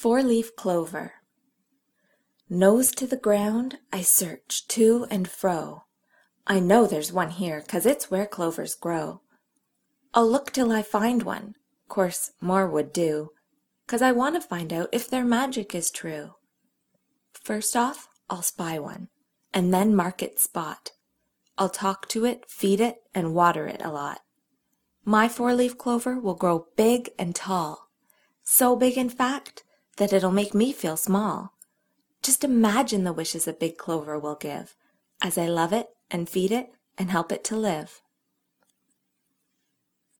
Four leaf clover. Nose to the ground, I search to and fro. I know there's one here, 'cause it's where clovers grow. I'll look till I find one, 'course more would do, 'Cause I want to find out if their magic is true. First off, I'll spy one, and then mark its spot. I'll talk to it, feed it, and water it a lot. My four leaf clover will grow big and tall, so big, in fact, that it'll make me feel small. Just imagine the wishes a big clover will give, as I love it and feed it and help it to live.